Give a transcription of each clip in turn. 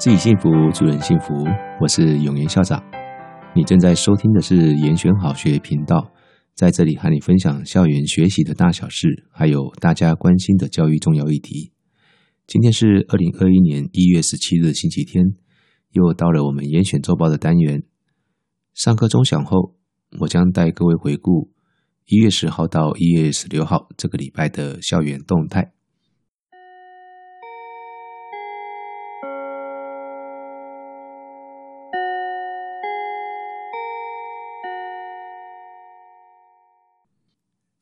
自己幸福，助人幸福。我是永言校长，你正在收听的是严选好学频道，在这里和你分享校园学习的大小事，还有大家关心的教育重要议题。今天是二零二一年一月十七日星期天，又到了我们严选周报的单元。上课钟响后，我将带各位回顾一月十号到一月十六号这个礼拜的校园动态。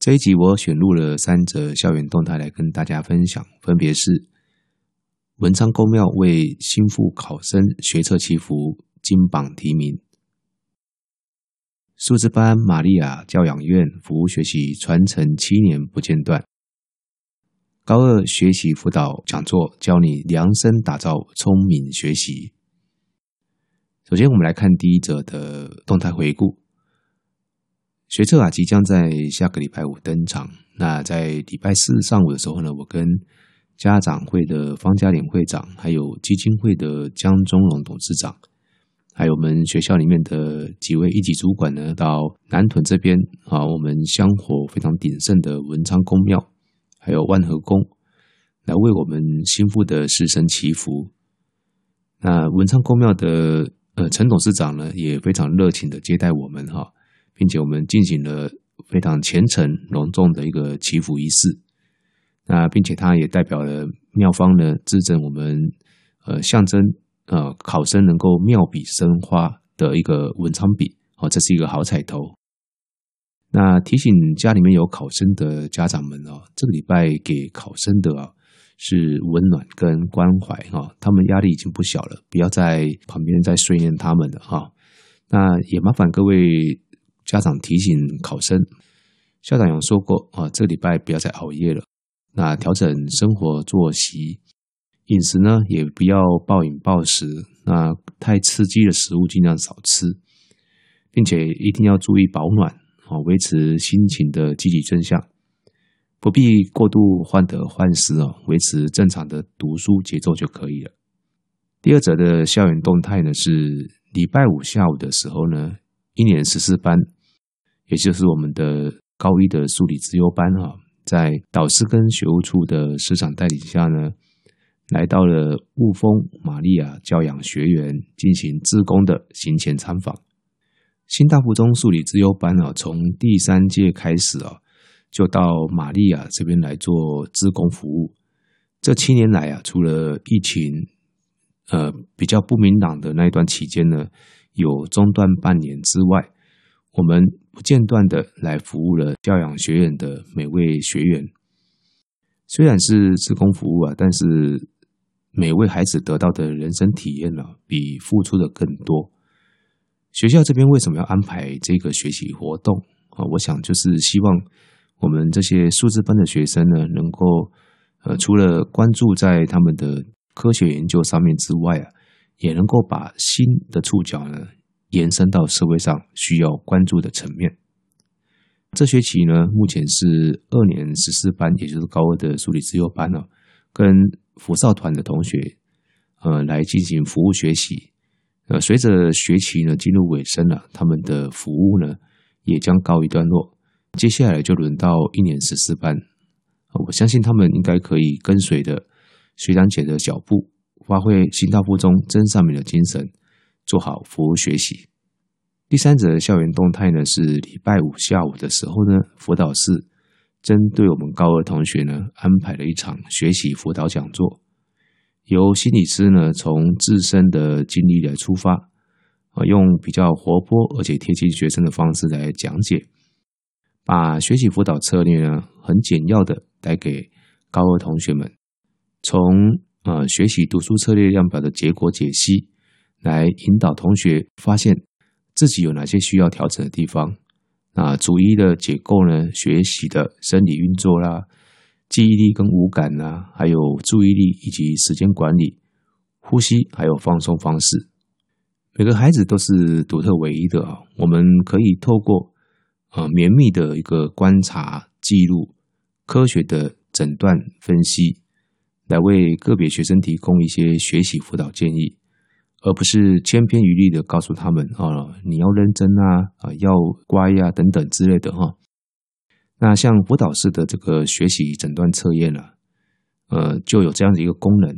这一集我选录了三则校园动态来跟大家分享，分别是文昌公庙为新复考生学测祈福金榜题名，数字班玛利亚教养院服务学习传承七年不间断，高二学习辅导讲座教你量身打造聪明学习。首先，我们来看第一则的动态回顾。学测啊，即将在下个礼拜五登场。那在礼拜四上午的时候呢，我跟家长会的方家玲会长，还有基金会的江中荣董事长，还有我们学校里面的几位一级主管呢，到南屯这边啊，我们香火非常鼎盛的文昌宫庙，还有万和宫，来为我们新复的师生祈福。那文昌宫庙的呃陈董事长呢，也非常热情的接待我们哈。并且我们进行了非常虔诚隆重的一个祈福仪式，那并且它也代表了庙方呢，致赠我们呃象征呃考生能够妙笔生花的一个文昌笔哦，这是一个好彩头。那提醒家里面有考生的家长们哦，这个礼拜给考生的啊是温暖跟关怀哈，他们压力已经不小了，不要在旁边再碎念他们了哈。那也麻烦各位。家长提醒考生，校长有说过啊，这礼拜不要再熬夜了。那调整生活作息，饮食呢也不要暴饮暴食。那太刺激的食物尽量少吃，并且一定要注意保暖啊，维持心情的积极正向，不必过度患得患失哦，维持正常的读书节奏就可以了。第二则的校园动态呢，是礼拜五下午的时候呢，一年十四班。也就是我们的高一的数理资优班哈，在导师跟学务处的师长带领下呢，来到了雾峰玛利亚教养学员进行志工的行前参访。新大附中数理资优班啊，从第三届开始啊，就到玛利亚这边来做志工服务。这七年来啊，除了疫情呃比较不明朗的那一段期间呢，有中断半年之外，我们不间断的来服务了教养学院的每位学员。虽然是职工服务啊，但是每位孩子得到的人生体验呢，比付出的更多。学校这边为什么要安排这个学习活动啊？我想就是希望我们这些数字班的学生呢，能够呃，除了关注在他们的科学研究上面之外啊，也能够把新的触角呢。延伸到社会上需要关注的层面。这学期呢，目前是二年十四班，也就是高二的数理资优班呢，跟辅少团的同学，呃，来进行服务学习。呃，随着学期呢进入尾声了，他们的服务呢也将告一段落。接下来就轮到一年十四班，我相信他们应该可以跟随着学长姐的脚步，发挥新大附中真善美的精神。做好服务学习。第三则校园动态呢，是礼拜五下午的时候呢，辅导室针对我们高二同学呢，安排了一场学习辅导讲座，由心理师呢从自身的经历来出发，啊，用比较活泼而且贴近学生的方式来讲解，把学习辅导策略呢很简要的带给高二同学们，从呃学习读书策略量表的结果解析。来引导同学发现自己有哪些需要调整的地方啊，逐一的解构呢，学习的生理运作啦，记忆力跟五感啦，还有注意力以及时间管理、呼吸还有放松方式。每个孩子都是独特唯一的啊，我们可以透过啊绵密的一个观察记录、科学的诊断分析，来为个别学生提供一些学习辅导建议。而不是千篇一律的告诉他们啊，你要认真啊，啊，要乖呀、啊，等等之类的哈。那像辅导式的这个学习诊断测验啊，呃，就有这样的一个功能。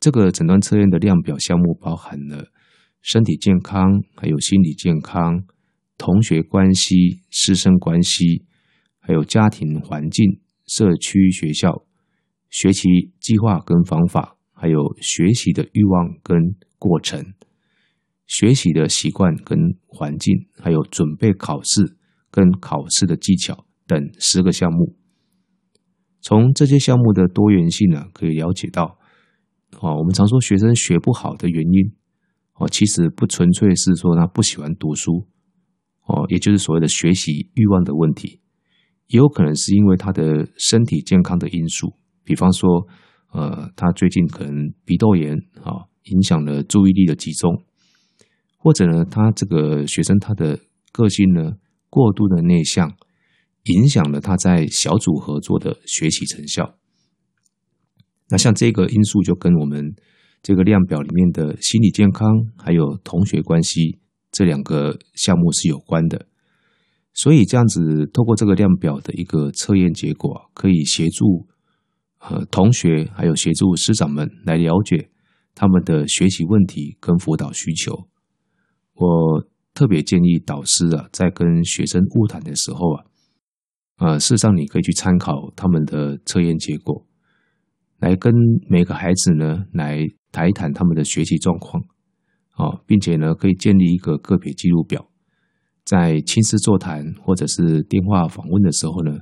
这个诊断测验的量表项目包含了身体健康，还有心理健康、同学关系、师生关系，还有家庭环境、社区学校、学习计划跟方法，还有学习的欲望跟过程、学习的习惯跟环境，还有准备考试跟考试的技巧等十个项目。从这些项目的多元性呢，可以了解到，啊，我们常说学生学不好的原因，哦，其实不纯粹是说他不喜欢读书，哦，也就是所谓的学习欲望的问题，也有可能是因为他的身体健康的因素，比方说，呃，他最近可能鼻窦炎。影响了注意力的集中，或者呢，他这个学生他的个性呢过度的内向，影响了他在小组合作的学习成效。那像这个因素就跟我们这个量表里面的心理健康还有同学关系这两个项目是有关的。所以这样子透过这个量表的一个测验结果，可以协助呃同学还有协助师长们来了解。他们的学习问题跟辅导需求，我特别建议导师啊，在跟学生晤谈的时候啊，呃，事实上你可以去参考他们的测验结果，来跟每个孩子呢来谈一谈他们的学习状况，啊，并且呢可以建立一个个别记录表，在亲师座谈或者是电话访问的时候呢，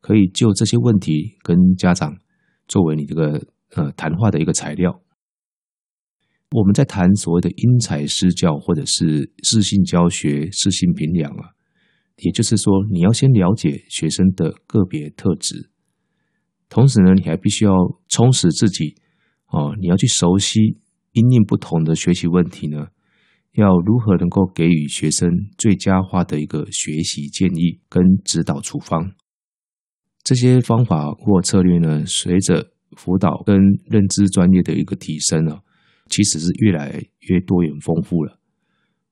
可以就这些问题跟家长作为你这个呃谈话的一个材料。我们在谈所谓的因材施教，或者是适性教学、适性评量啊，也就是说，你要先了解学生的个别特质，同时呢，你还必须要充实自己哦，你要去熟悉因应不同的学习问题呢，要如何能够给予学生最佳化的一个学习建议跟指导处方。这些方法或策略呢，随着辅导跟认知专业的一个提升啊。其实是越来越多元丰富了，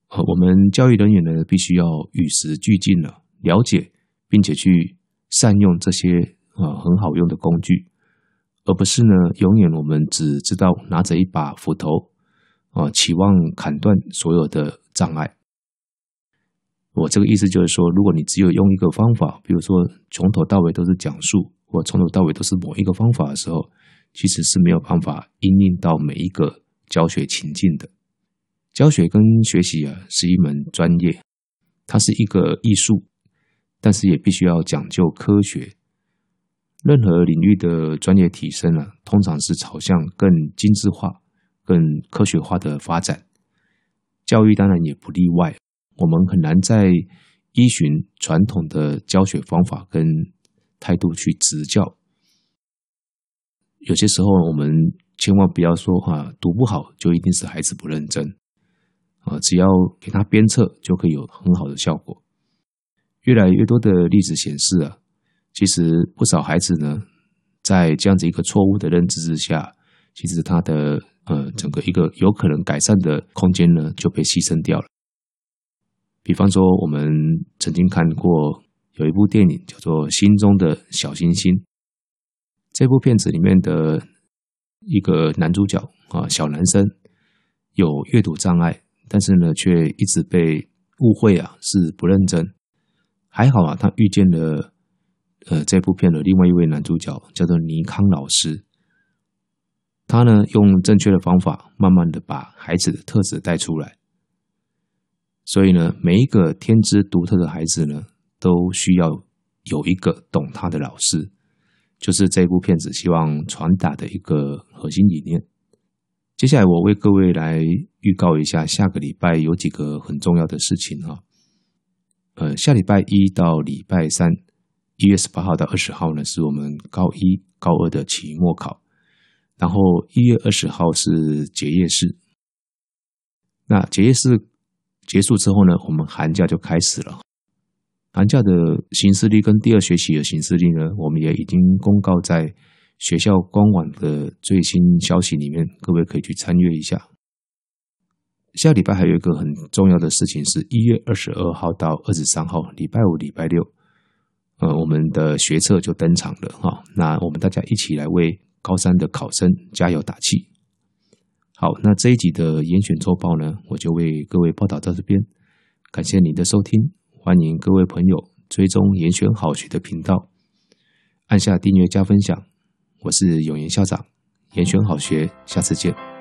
我们教育人员呢，必须要与时俱进了，了解并且去善用这些啊很好用的工具，而不是呢永远我们只知道拿着一把斧头啊，期望砍断所有的障碍。我这个意思就是说，如果你只有用一个方法，比如说从头到尾都是讲述，或从头到尾都是某一个方法的时候，其实是没有办法应用到每一个。教学情境的教学跟学习啊，是一门专业，它是一个艺术，但是也必须要讲究科学。任何领域的专业提升啊，通常是朝向更精致化、更科学化的发展。教育当然也不例外，我们很难再依循传统的教学方法跟态度去执教。有些时候我们。千万不要说话，读不好就一定是孩子不认真啊！只要给他鞭策，就可以有很好的效果。越来越多的例子显示啊，其实不少孩子呢，在这样子一个错误的认知之下，其实他的呃整个一个有可能改善的空间呢就被牺牲掉了。比方说，我们曾经看过有一部电影叫做《心中的小星星》，这部片子里面的。一个男主角啊，小男生有阅读障碍，但是呢，却一直被误会啊是不认真。还好啊，他遇见了呃这部片的另外一位男主角，叫做尼康老师。他呢用正确的方法，慢慢的把孩子的特质带出来。所以呢，每一个天资独特的孩子呢，都需要有一个懂他的老师。就是这部片子希望传达的一个核心理念。接下来，我为各位来预告一下，下个礼拜有几个很重要的事情哈。呃，下礼拜一到礼拜三，一月十八号到二十号呢，是我们高一、高二的期末考。然后一月二十号是结业式。那结业式结束之后呢，我们寒假就开始了。寒假的行事历跟第二学期的行事历呢，我们也已经公告在学校官网的最新消息里面，各位可以去参阅一下。下礼拜还有一个很重要的事情，是一月二十二号到二十三号，礼拜五、礼拜六，呃，我们的学测就登场了哈。那我们大家一起来为高三的考生加油打气。好，那这一集的严选周报呢，我就为各位报道到这边，感谢您的收听，欢迎各位朋友追踪严选好学的频道，按下订阅加分享。我是永言校长，严选好学，下次见。